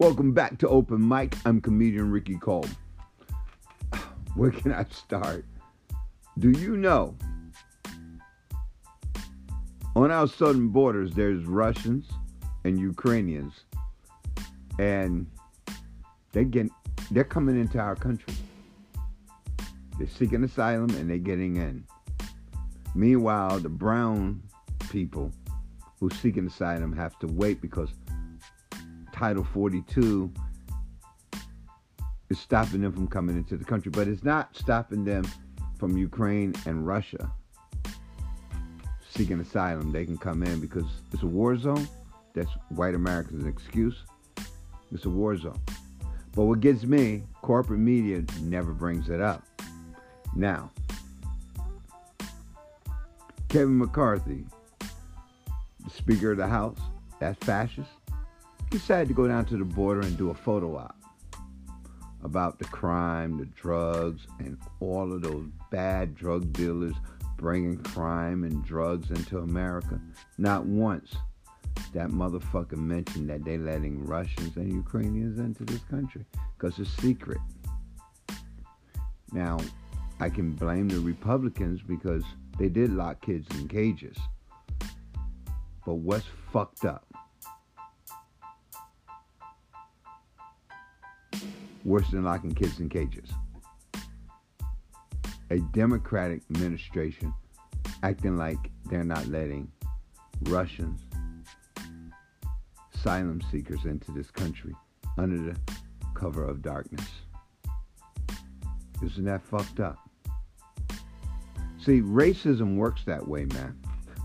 Welcome back to Open Mic. I'm comedian Ricky Cole. Where can I start? Do you know on our southern borders there's Russians and Ukrainians and they get they're coming into our country. They're seeking asylum and they're getting in. Meanwhile, the brown people who seeking asylum have to wait because Title 42 is stopping them from coming into the country, but it's not stopping them from Ukraine and Russia seeking asylum. They can come in because it's a war zone. That's white Americans' excuse. It's a war zone. But what gets me, corporate media never brings it up. Now, Kevin McCarthy, the Speaker of the House, that's fascist, decided to go down to the border and do a photo op about the crime, the drugs, and all of those bad drug dealers bringing crime and drugs into America. Not once that motherfucker mentioned that they letting Russians and Ukrainians into this country because it's secret. Now, I can blame the Republicans because they did lock kids in cages. But what's fucked up? Worse than locking kids in cages. A Democratic administration acting like they're not letting Russians, asylum seekers into this country under the cover of darkness. Isn't that fucked up? See, racism works that way, man,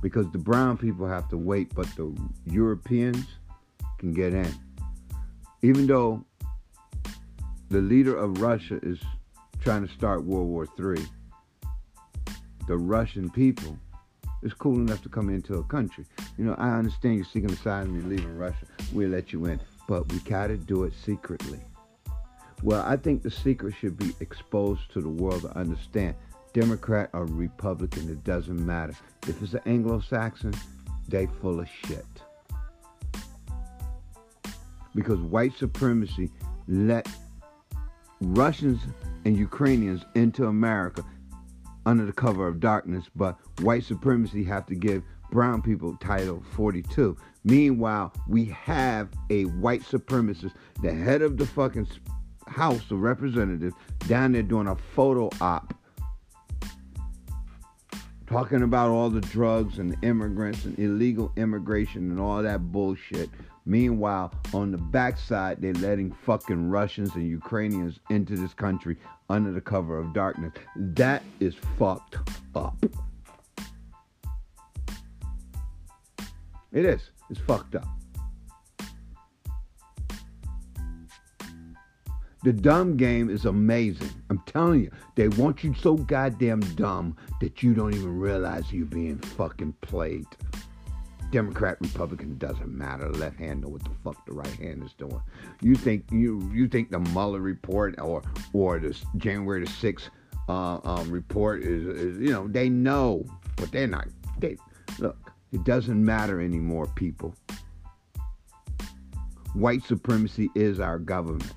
because the brown people have to wait, but the Europeans can get in. Even though the leader of Russia is trying to start World War III, the Russian people is cool enough to come into a country. You know, I understand you're seeking asylum, you're leaving Russia, we'll let you in, but we gotta do it secretly. Well, I think the secret should be exposed to the world to understand. Democrat or Republican, it doesn't matter. If it's an Anglo-Saxon, they full of shit. Because white supremacy let Russians and Ukrainians into America under the cover of darkness, but white supremacy have to give brown people Title 42. Meanwhile, we have a white supremacist, the head of the fucking House of Representatives, down there doing a photo op talking about all the drugs and immigrants and illegal immigration and all that bullshit. Meanwhile, on the backside, they're letting fucking Russians and Ukrainians into this country under the cover of darkness. That is fucked up. It is. It's fucked up. The dumb game is amazing. I'm telling you, they want you so goddamn dumb that you don't even realize you're being fucking played. Democrat, Republican, doesn't matter. The left hand know what the fuck the right hand is doing. You think you you think the Mueller report or or the January the sixth uh, um, report is, is you know they know, but they're not. They look. It doesn't matter anymore, people. White supremacy is our government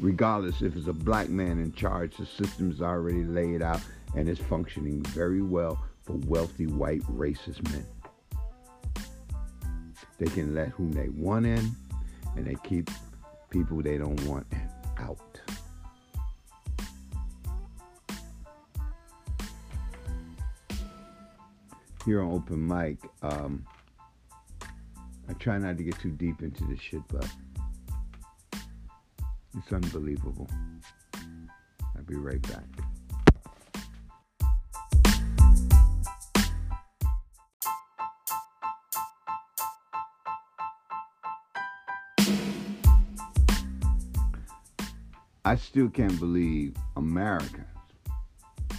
regardless if it's a black man in charge, the system is already laid out and is functioning very well for wealthy white racist men. They can let whom they want in, and they keep people they don't want out. Here on Open Mic, um, I try not to get too deep into this shit, but it's unbelievable. I'll be right back. I still can't believe America's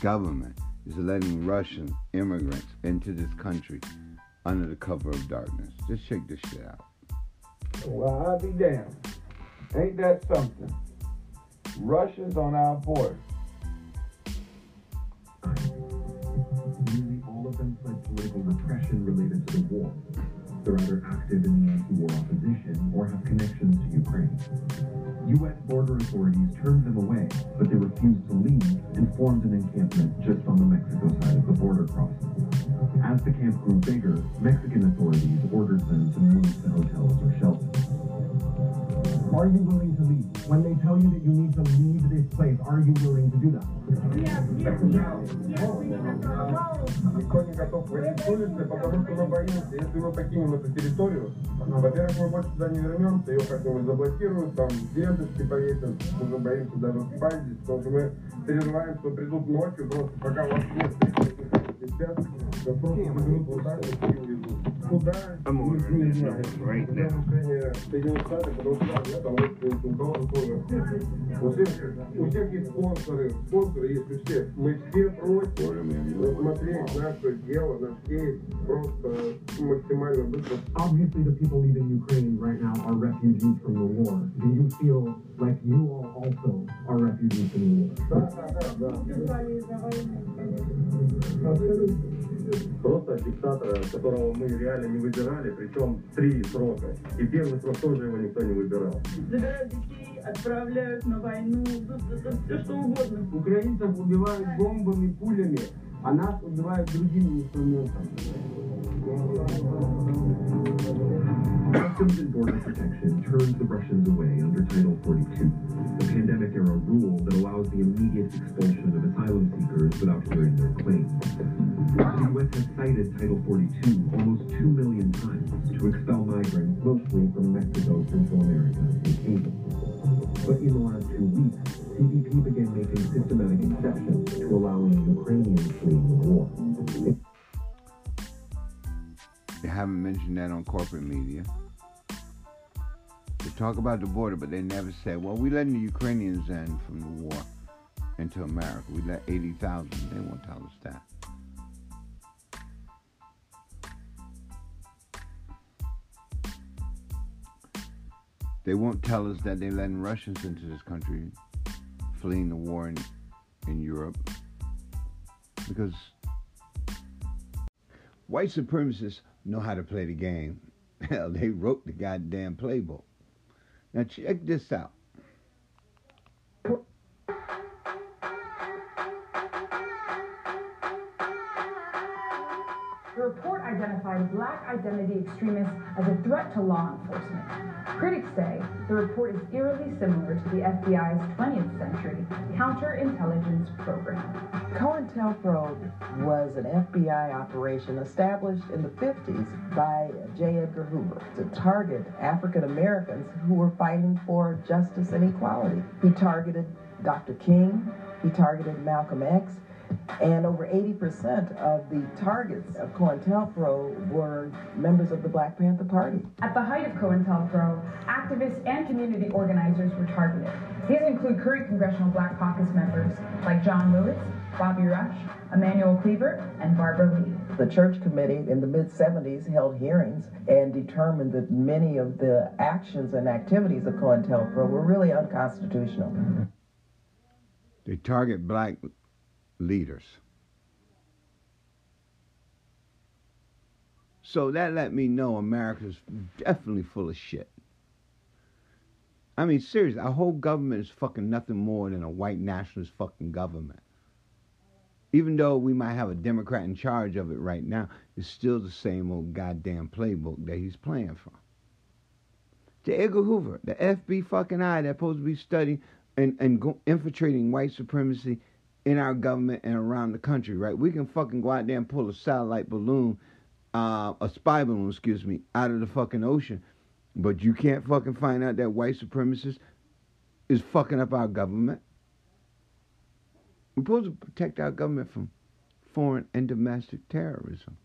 government is letting Russian immigrants into this country under the cover of darkness. Just shake this shit out. Well, I'll be damned. Ain't that something? Russians on our border. Nearly all of them fled political repression related to the war. They're either active in the anti-war opposition or have connections to Ukraine. U.S. border authorities turned them away, but they refused to leave and formed an encampment just on the Mexico side of the border crossing. As the camp grew bigger, Mexican authorities ordered them to move to hotels or shelters. Are you willing to leave? When they tell you that you need to leave this place, are you willing to do that? To go. Никто не готов выйти с улицы, потому что мы боимся, если мы покинем эту территорию, во-первых, мы больше туда не вернемся, ее как-нибудь заблокируют, там ленточки повесят, мы уже боимся даже спать здесь, потому что мы переживаем, что придут ночью, просто пока вас нет, I'm не ordering this знаю. right Куда now. решение Соединенных Штатов, потому что да, там вот э, у кого-то тоже. У всех, у всех есть спонсоры, спонсоры есть у всех. Мы все просим рассмотреть наше дело, наш кейс просто максимально быстро. Obviously, the people leaving Ukraine right now are refugees from the war. Do you feel like you all also are refugees from the war? Да, да, да, да. Просто диктатора, которого мы реально не выбирали, причем три срока. И первый срок тоже его никто не выбирал. Забирают детей, отправляют на войну, все что угодно. Украинцев убивают бомбами, пулями, а нас убивают другими инструментами. Customs and Border Protection turns the Russians away under Title 42, the pandemic era rule that allows the immediate expulsion of asylum seekers without hearing their claims. The U.S. has cited Title 42 almost 2 million times to expel migrants, mostly from Mexico, Central America, and Asia. But in the last two weeks, CBP began making systematic exceptions to allowing Ukrainians fleeing the war. They haven't mentioned that on corporate media. They talk about the border, but they never say, well, we letting the Ukrainians in from the war into America. We let 80,000. They won't tell us that. They won't tell us that they're letting Russians into this country, fleeing the war in, in Europe. Because white supremacists know how to play the game. Hell, they wrote the goddamn playbook. Now check this out. The report identified black identity extremists as a threat to law enforcement. Critics say the report is eerily similar to the FBI's 20th century counterintelligence program. COINTELPRO was an FBI operation established in the 50s by J. Edgar Hoover to target African Americans who were fighting for justice and equality. He targeted Dr. King, he targeted Malcolm X, and over 80% of the targets of COINTELPRO were members of the Black Panther Party. At the height of COINTELPRO, activists and community organizers were targeted. These include current Congressional Black Caucus members like John Lewis, Bobby Rush, Emanuel Cleaver, and Barbara Lee. The church committee in the mid 70s held hearings and determined that many of the actions and activities of COINTELPRO were really unconstitutional. They target black leaders. So that let me know America's definitely full of shit. I mean, seriously, our whole government is fucking nothing more than a white nationalist fucking government. Even though we might have a Democrat in charge of it right now, it's still the same old goddamn playbook that he's playing from. J. Edgar Hoover, the FB fucking eye that's supposed to be studying and, and go, infiltrating white supremacy in our government and around the country, right? We can fucking go out there and pull a satellite balloon, uh, a spy balloon, excuse me, out of the fucking ocean. But you can't fucking find out that white supremacist is fucking up our government. We're supposed to protect our government from foreign and domestic terrorism.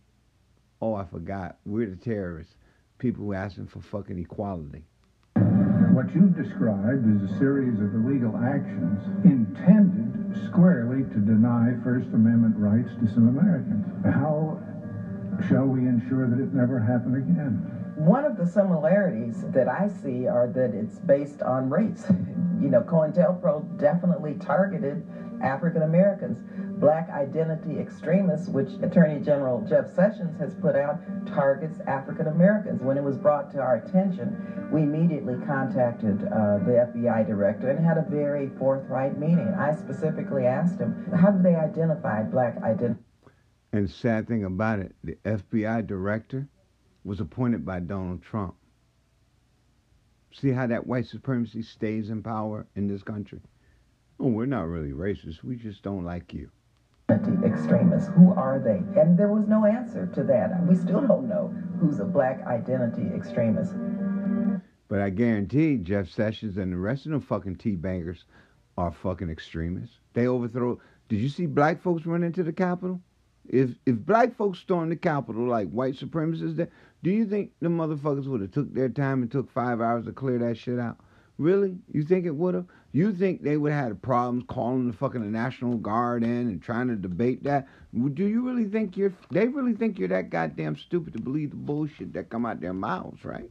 Oh, I forgot. We're the terrorists. People who asking for fucking equality. What you've described is a series of illegal actions intended squarely to deny First Amendment rights to some Americans. How shall we ensure that it never happen again? One of the similarities that I see are that it's based on race. You know, COINTELPRO definitely targeted African Americans, black identity extremists, which Attorney General Jeff Sessions has put out, targets African Americans. When it was brought to our attention, we immediately contacted uh, the FBI director and had a very forthright meeting. I specifically asked him, how do they identify black identity? And the sad thing about it, the FBI director was appointed by Donald Trump. See how that white supremacy stays in power in this country? Oh, we're not really racist. We just don't like you. Extremists. Who are they? And there was no answer to that. We still don't know who's a black identity extremist. But I guarantee Jeff Sessions and the rest of them fucking tea bangers are fucking extremists. They overthrow. Did you see black folks run into the Capitol? If if black folks stormed the Capitol like white supremacists, did, do you think the motherfuckers would have took their time and took five hours to clear that shit out? Really? You think it would have? You think they would have had problems calling the fucking National Guard in and trying to debate that? Do you really think you're? They really think you're that goddamn stupid to believe the bullshit that come out their mouths, right?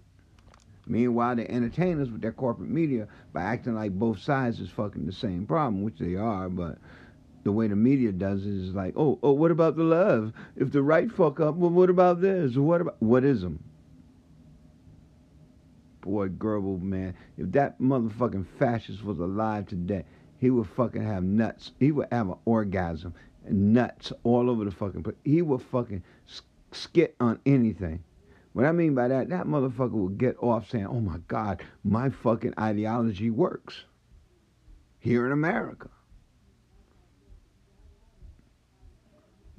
Meanwhile, they entertain us with their corporate media by acting like both sides is fucking the same problem, which they are, but the way the media does it is like, oh, oh, what about the love? If the right fuck up, well, what about this? What about what is them? Boy, Goebbels, man, if that motherfucking fascist was alive today, he would fucking have nuts. He would have an orgasm and nuts all over the fucking place. He would fucking skit on anything. What I mean by that, that motherfucker would get off saying, oh my God, my fucking ideology works here in America.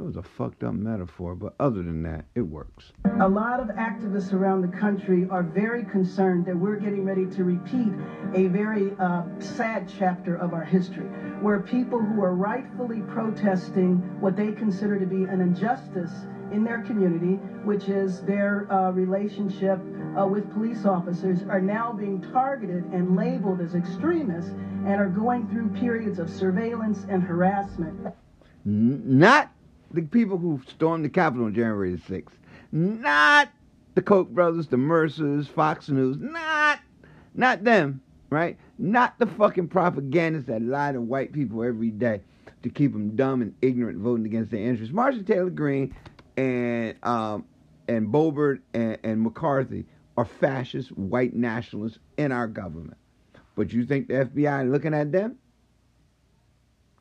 It was a fucked up metaphor, but other than that, it works. A lot of activists around the country are very concerned that we're getting ready to repeat a very uh, sad chapter of our history, where people who are rightfully protesting what they consider to be an injustice in their community, which is their uh, relationship uh, with police officers, are now being targeted and labeled as extremists and are going through periods of surveillance and harassment. Not the people who stormed the Capitol on January the 6th, not the Koch brothers, the Mercers, Fox News, not, not them, right? Not the fucking propagandists that lie to white people every day to keep them dumb and ignorant voting against their interests. Marjorie Taylor Greene and um, and Boebert and, and McCarthy are fascist white nationalists in our government. But you think the FBI looking at them?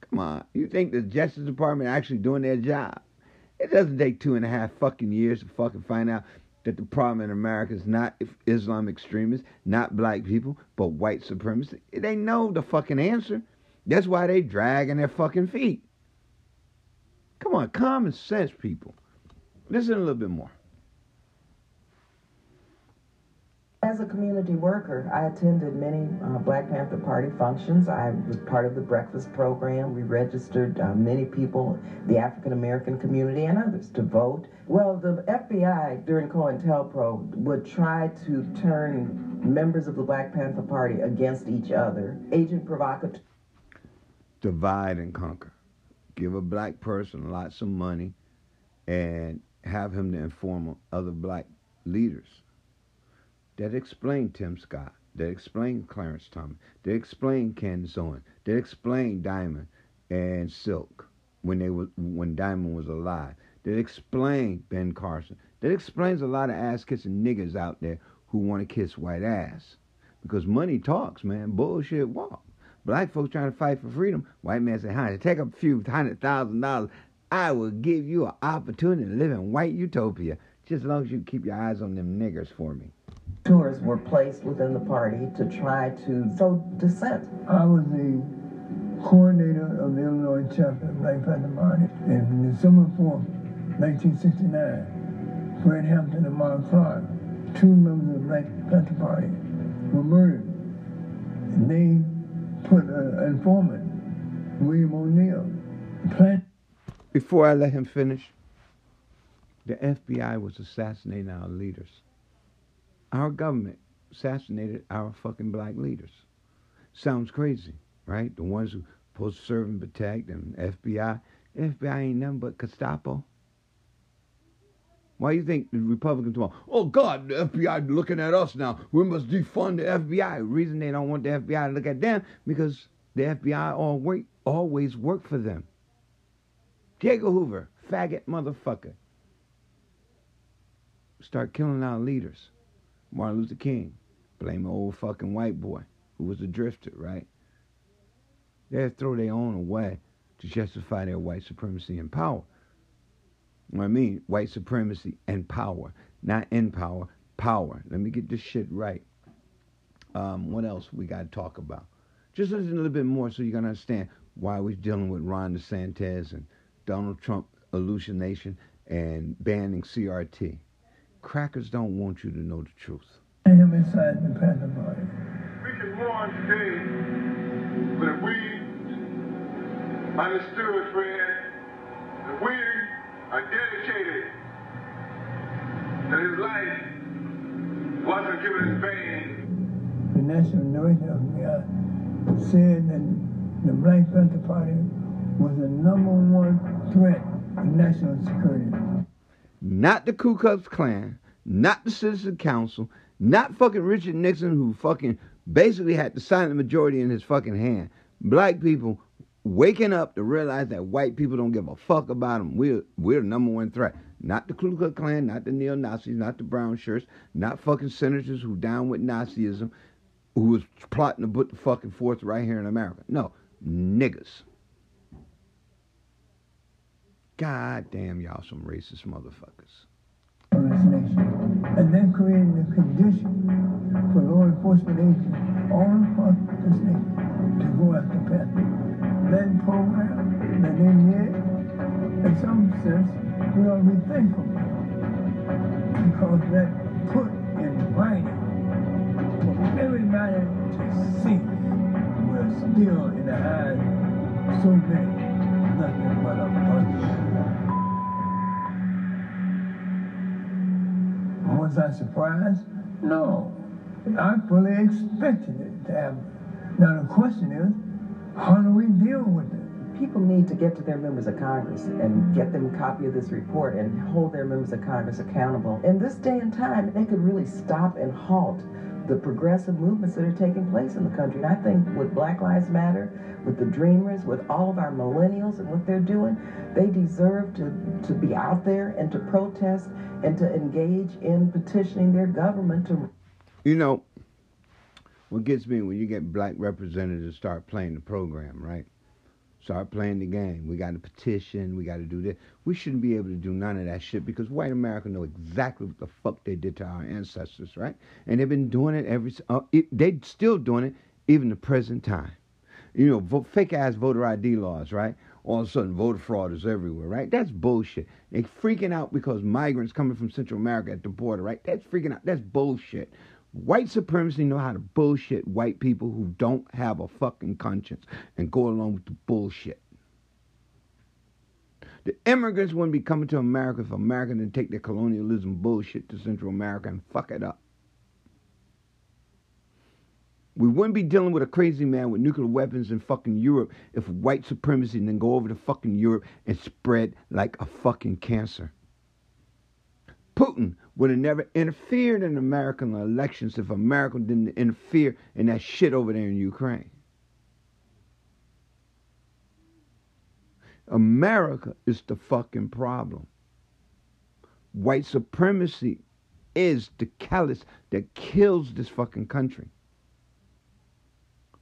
Come on. You think the Justice Department actually doing their job? It doesn't take two and a half fucking years to fucking find out that the problem in America is not Islam extremists, not black people, but white supremacists. They know the fucking answer. That's why they dragging their fucking feet. Come on, common sense, people. Listen a little bit more. As a community worker, I attended many uh, Black Panther Party functions. I was part of the breakfast program. We registered uh, many people, the African American community and others, to vote. Well, the FBI during COINTELPRO would try to turn members of the Black Panther Party against each other. Agent provocateur. Divide and conquer. Give a black person lots of money and have him to inform other black leaders that explained Tim Scott, that explained Clarence Thomas, that explained Candace Owen, that explained Diamond and Silk when they were when Diamond was alive, that explained Ben Carson, that explains a lot of ass kissing niggas out there who want to kiss white ass. Because money talks, man. Bullshit walk. Black folks trying to fight for freedom. White man say, honey, take a few hundred thousand dollars. I will give you an opportunity to live in white utopia. Just as long as you keep your eyes on them niggers for me tours were placed within the party to try to sow dissent. I was the coordinator of the Illinois chapter of Black Panther Party. And December 4th, 1969, Fred Hampton and Mark Clark, two members of the Black Panther Party, were murdered. And they put an informant, William O'Neal, plant. Before I let him finish, the FBI was assassinating our leaders. Our government assassinated our fucking black leaders. Sounds crazy, right? The ones who supposed to serve and protect and FBI. FBI ain't nothing but Gestapo. Why do you think the Republicans want, oh God, the FBI looking at us now. We must defund the FBI. The reason they don't want the FBI to look at them because the FBI always, always work for them. Edgar Hoover, faggot motherfucker. Start killing our leaders. Martin Luther King, blame an old fucking white boy who was a drifter, right? They'll throw their own away to justify their white supremacy and power. What I mean, white supremacy and power, not in power, power. Let me get this shit right. Um, what else we got to talk about? Just listen a little bit more so you can understand why we're dealing with Ron DeSantis and Donald Trump hallucination and banning CRT. Crackers don't want you to know the truth. I am inside the Panther body. We can mourn today, but if we understood, Fred, that we are dedicated, that his life wasn't given in vain. The National Director of me uh, said that the Black Panther Party was the number one threat to national security. Not the Ku Klux Klan, not the Citizen Council, not fucking Richard Nixon, who fucking basically had the silent majority in his fucking hand. Black people waking up to realize that white people don't give a fuck about them. We're, we're the number one threat. Not the Ku Klux Klan, not the neo Nazis, not the brown shirts, not fucking senators who down with Nazism, who was plotting to put the fucking fourth right here in America. No, niggas. God damn, y'all some racist motherfuckers. And then creating the condition for law enforcement agents all across this nation to go after Panther. That program they did, in some sense, we ought to be thankful. Because that put in writing for everybody to see we're still in the eyes of so many, nothing but a bunch. Was I surprised? No. I fully expected it to happen. Now the question is, how do we deal with it? People need to get to their members of Congress and get them a copy of this report and hold their members of Congress accountable. In this day and time, they could really stop and halt the progressive movements that are taking place in the country. And I think with Black Lives Matter, with the Dreamers, with all of our millennials and what they're doing, they deserve to, to be out there and to protest and to engage in petitioning their government to. You know, what gets me when you get black representatives start playing the program, right? Start playing the game. We got to petition. We got to do this. We shouldn't be able to do none of that shit because white America know exactly what the fuck they did to our ancestors, right? And they've been doing it every. Uh, it, they still doing it even the present time. You know, vo- fake ass voter ID laws, right? All of a sudden, voter fraud is everywhere, right? That's bullshit. They freaking out because migrants coming from Central America at the border, right? That's freaking out. That's bullshit. White supremacy know how to bullshit white people who don't have a fucking conscience and go along with the bullshit. The immigrants wouldn't be coming to America if America didn't take their colonialism bullshit to Central America and fuck it up. We wouldn't be dealing with a crazy man with nuclear weapons in fucking Europe if white supremacy didn't go over to fucking Europe and spread like a fucking cancer. Putin would have never interfered in American elections if America didn't interfere in that shit over there in Ukraine. America is the fucking problem. White supremacy is the callous that kills this fucking country.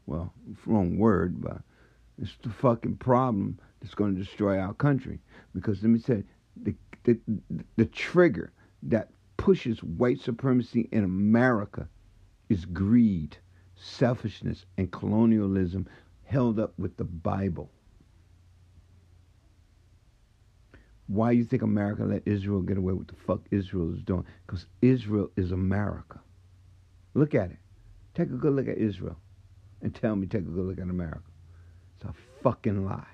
Well, wrong word, but it's the fucking problem that's going to destroy our country. Because let me say, the the the trigger that pushes white supremacy in America is greed, selfishness, and colonialism held up with the Bible. Why you think America let Israel get away with the fuck Israel is doing? Because Israel is America. Look at it. Take a good look at Israel and tell me take a good look at America. It's a fucking lie.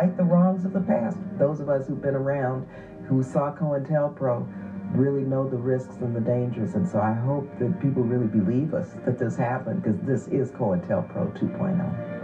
Right the wrongs of the past. Those of us who've been around, who saw COINTELPRO, really know the risks and the dangers. And so I hope that people really believe us that this happened because this is COINTELPRO 2.0.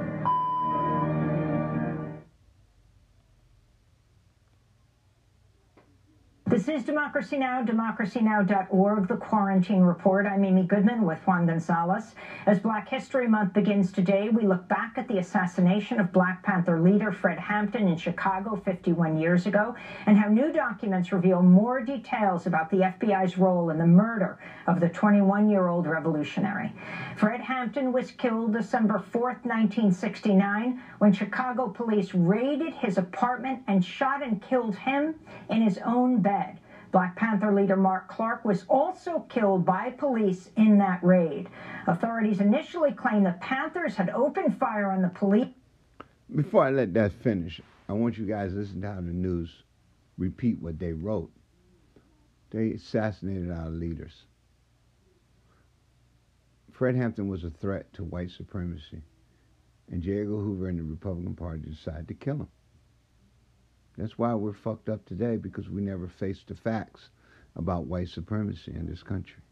This is Democracy Now!, democracynow.org, the Quarantine Report. I'm Amy Goodman with Juan Gonzalez. As Black History Month begins today, we look back at the assassination of Black Panther leader Fred Hampton in Chicago 51 years ago and how new documents reveal more details about the FBI's role in the murder of the 21-year-old revolutionary. Fred Hampton was killed December 4th, 1969, when Chicago police raided his apartment and shot and killed him in his own bed. Black Panther leader Mark Clark was also killed by police in that raid. Authorities initially claimed the Panthers had opened fire on the police. Before I let that finish, I want you guys to listen to how the news repeat what they wrote. They assassinated our leaders. Fred Hampton was a threat to white supremacy, and J. Edgar Hoover and the Republican Party decided to kill him. That's why we're fucked up today because we never faced the facts about white supremacy in this country.